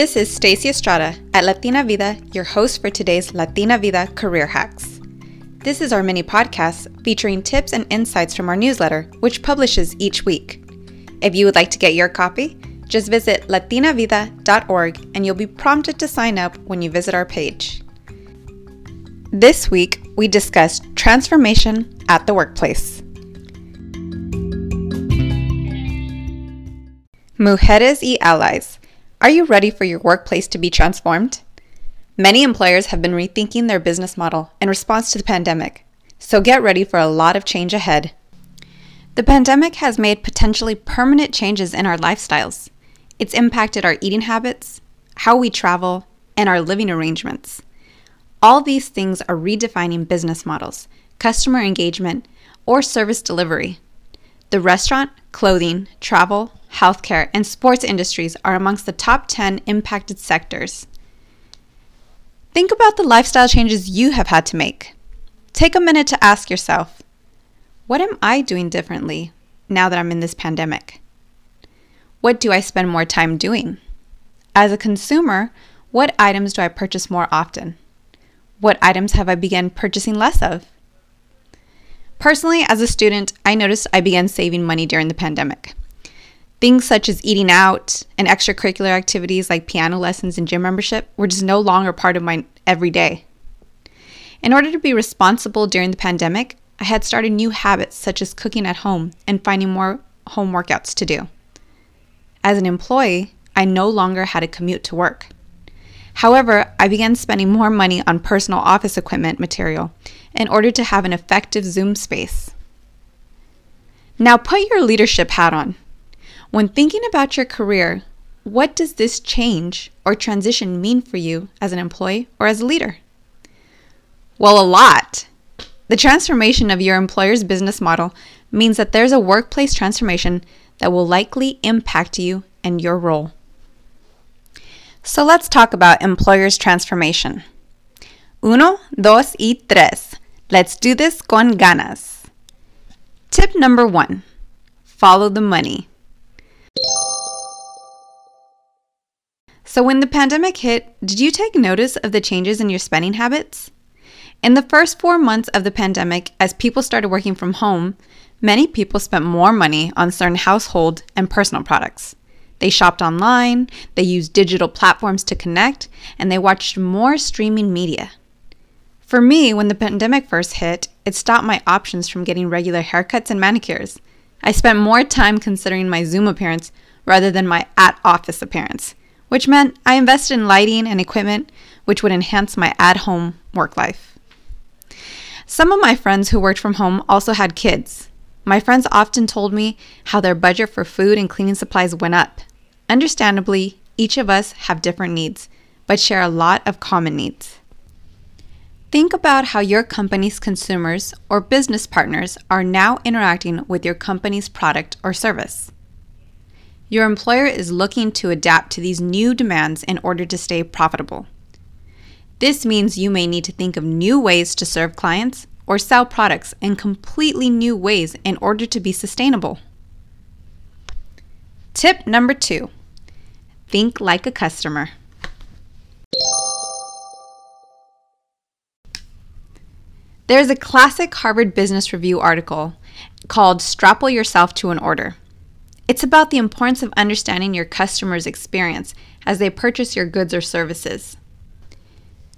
This is Stacy Estrada at Latina Vida, your host for today's Latina Vida Career Hacks. This is our mini podcast featuring tips and insights from our newsletter, which publishes each week. If you would like to get your copy, just visit latinavida.org and you'll be prompted to sign up when you visit our page. This week, we discussed transformation at the workplace. Mujeres y allies. Are you ready for your workplace to be transformed? Many employers have been rethinking their business model in response to the pandemic, so get ready for a lot of change ahead. The pandemic has made potentially permanent changes in our lifestyles. It's impacted our eating habits, how we travel, and our living arrangements. All these things are redefining business models, customer engagement, or service delivery. The restaurant, clothing, travel, healthcare, and sports industries are amongst the top 10 impacted sectors. Think about the lifestyle changes you have had to make. Take a minute to ask yourself what am I doing differently now that I'm in this pandemic? What do I spend more time doing? As a consumer, what items do I purchase more often? What items have I begun purchasing less of? Personally, as a student, I noticed I began saving money during the pandemic. Things such as eating out and extracurricular activities like piano lessons and gym membership were just no longer part of my everyday. In order to be responsible during the pandemic, I had started new habits such as cooking at home and finding more home workouts to do. As an employee, I no longer had a commute to work. However, I began spending more money on personal office equipment material in order to have an effective Zoom space. Now put your leadership hat on. When thinking about your career, what does this change or transition mean for you as an employee or as a leader? Well, a lot. The transformation of your employer's business model means that there's a workplace transformation that will likely impact you and your role. So let's talk about employer's transformation. Uno, dos y tres. Let's do this con ganas. Tip number one follow the money. So, when the pandemic hit, did you take notice of the changes in your spending habits? In the first four months of the pandemic, as people started working from home, many people spent more money on certain household and personal products. They shopped online, they used digital platforms to connect, and they watched more streaming media. For me, when the pandemic first hit, it stopped my options from getting regular haircuts and manicures. I spent more time considering my Zoom appearance rather than my at office appearance which meant I invested in lighting and equipment which would enhance my at home work life. Some of my friends who worked from home also had kids. My friends often told me how their budget for food and cleaning supplies went up. Understandably, each of us have different needs, but share a lot of common needs. Think about how your company's consumers or business partners are now interacting with your company's product or service. Your employer is looking to adapt to these new demands in order to stay profitable. This means you may need to think of new ways to serve clients or sell products in completely new ways in order to be sustainable. Tip number two think like a customer. There's a classic Harvard Business Review article called Staple Yourself to an Order. It's about the importance of understanding your customer's experience as they purchase your goods or services.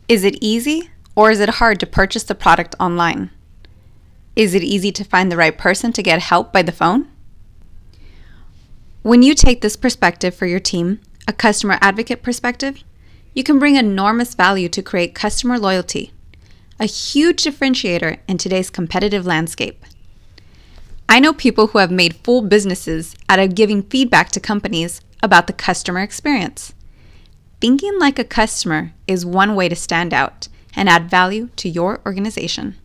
Is it easy or is it hard to purchase the product online? Is it easy to find the right person to get help by the phone? When you take this perspective for your team, a customer advocate perspective, you can bring enormous value to create customer loyalty, a huge differentiator in today's competitive landscape. I know people who have made full businesses out of giving feedback to companies about the customer experience. Thinking like a customer is one way to stand out and add value to your organization.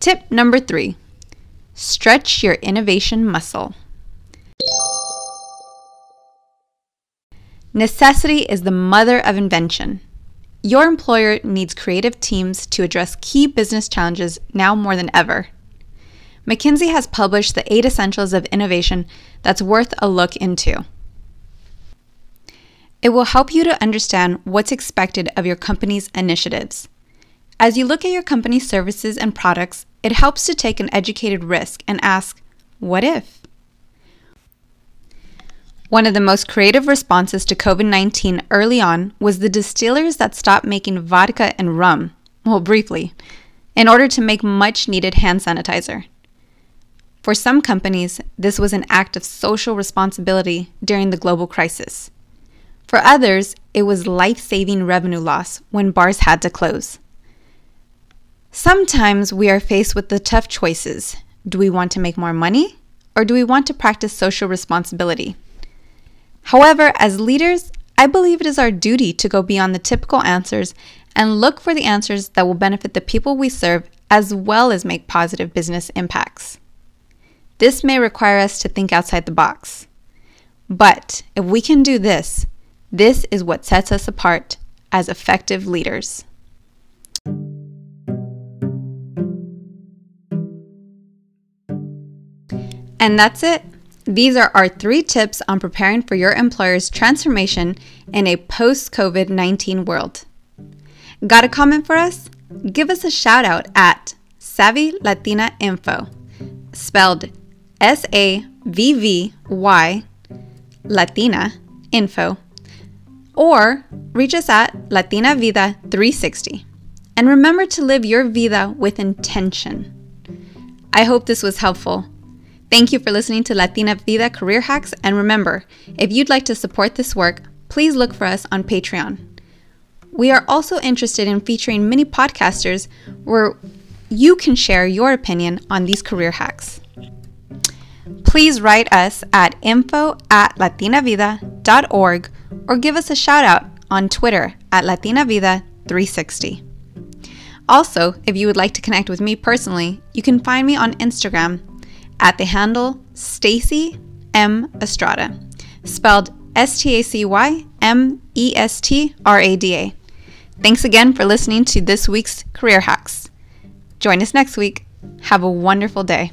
Tip number three stretch your innovation muscle. Necessity is the mother of invention. Your employer needs creative teams to address key business challenges now more than ever. McKinsey has published the eight essentials of innovation that's worth a look into. It will help you to understand what's expected of your company's initiatives. As you look at your company's services and products, it helps to take an educated risk and ask, what if? One of the most creative responses to COVID 19 early on was the distillers that stopped making vodka and rum, well, briefly, in order to make much needed hand sanitizer. For some companies, this was an act of social responsibility during the global crisis. For others, it was life saving revenue loss when bars had to close. Sometimes we are faced with the tough choices. Do we want to make more money or do we want to practice social responsibility? However, as leaders, I believe it is our duty to go beyond the typical answers and look for the answers that will benefit the people we serve as well as make positive business impacts. This may require us to think outside the box. But if we can do this, this is what sets us apart as effective leaders. And that's it. These are our three tips on preparing for your employer's transformation in a post COVID 19 world. Got a comment for us? Give us a shout out at Savvy Latina Info, spelled S A V V Y Latina Info, or reach us at Latina Vida 360. And remember to live your vida with intention. I hope this was helpful. Thank you for listening to Latina Vida Career Hacks. And remember, if you'd like to support this work, please look for us on Patreon. We are also interested in featuring mini podcasters where you can share your opinion on these career hacks. Please write us at info at latinavida.org or give us a shout out on Twitter at latinavida360. Also, if you would like to connect with me personally, you can find me on Instagram at the handle Stacy M Estrada, spelled S T A C Y M E S T R A D A. Thanks again for listening to this week's Career Hacks. Join us next week. Have a wonderful day.